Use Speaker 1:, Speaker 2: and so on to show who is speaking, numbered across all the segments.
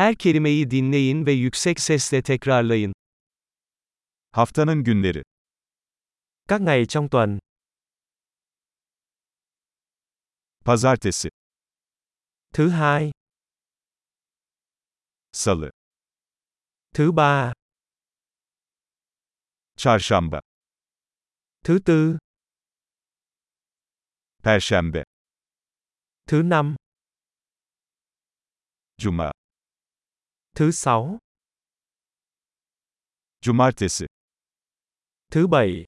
Speaker 1: Her kelimeyi dinleyin ve yüksek sesle tekrarlayın.
Speaker 2: Haftanın günleri.
Speaker 1: Các ngày trong tuần.
Speaker 2: Pazartesi,
Speaker 1: Thứ hai,
Speaker 2: Salı,
Speaker 1: thứ ba,
Speaker 2: Çarşamba,
Speaker 1: thứ tư,
Speaker 2: Perşembe,
Speaker 1: thứ năm,
Speaker 2: Cuma,
Speaker 1: thứ sáu,
Speaker 2: Cumartesi,
Speaker 1: thứ bảy,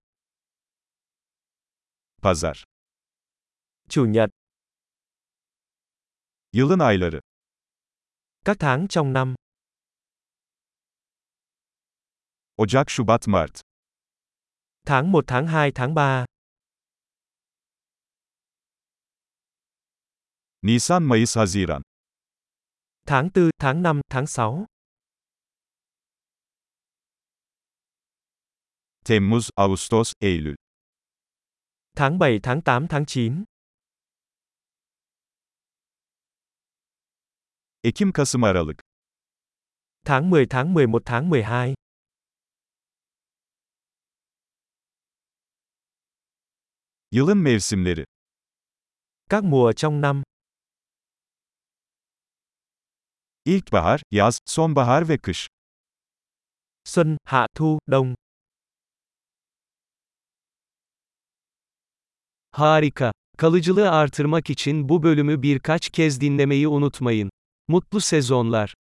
Speaker 2: Pazar.
Speaker 1: chủ nhật.
Speaker 2: Yılın ayları.
Speaker 1: Các tháng trong năm.
Speaker 2: Ocak, Şubat, Mart.
Speaker 1: Tháng 1 tháng 2 tháng 3.
Speaker 2: Nisan, Mayıs, Haziran.
Speaker 1: Tháng 4, tháng 5, tháng 6.
Speaker 2: Temmuz, Ağustos, Eylül.
Speaker 1: Tháng 7, tháng 8, tháng 9.
Speaker 2: Ekim, Kasım, Aralık.
Speaker 1: Tháng 10, tháng 11, tháng 12.
Speaker 2: Yılın mevsimleri.
Speaker 1: Các mùa trong năm.
Speaker 2: İlkbahar, yaz, sonbahar ve kış.
Speaker 1: Xuân, hạ, thu, đông. Harika. Kalıcılığı artırmak için bu bölümü birkaç kez dinlemeyi unutmayın. Mutlu sezonlar.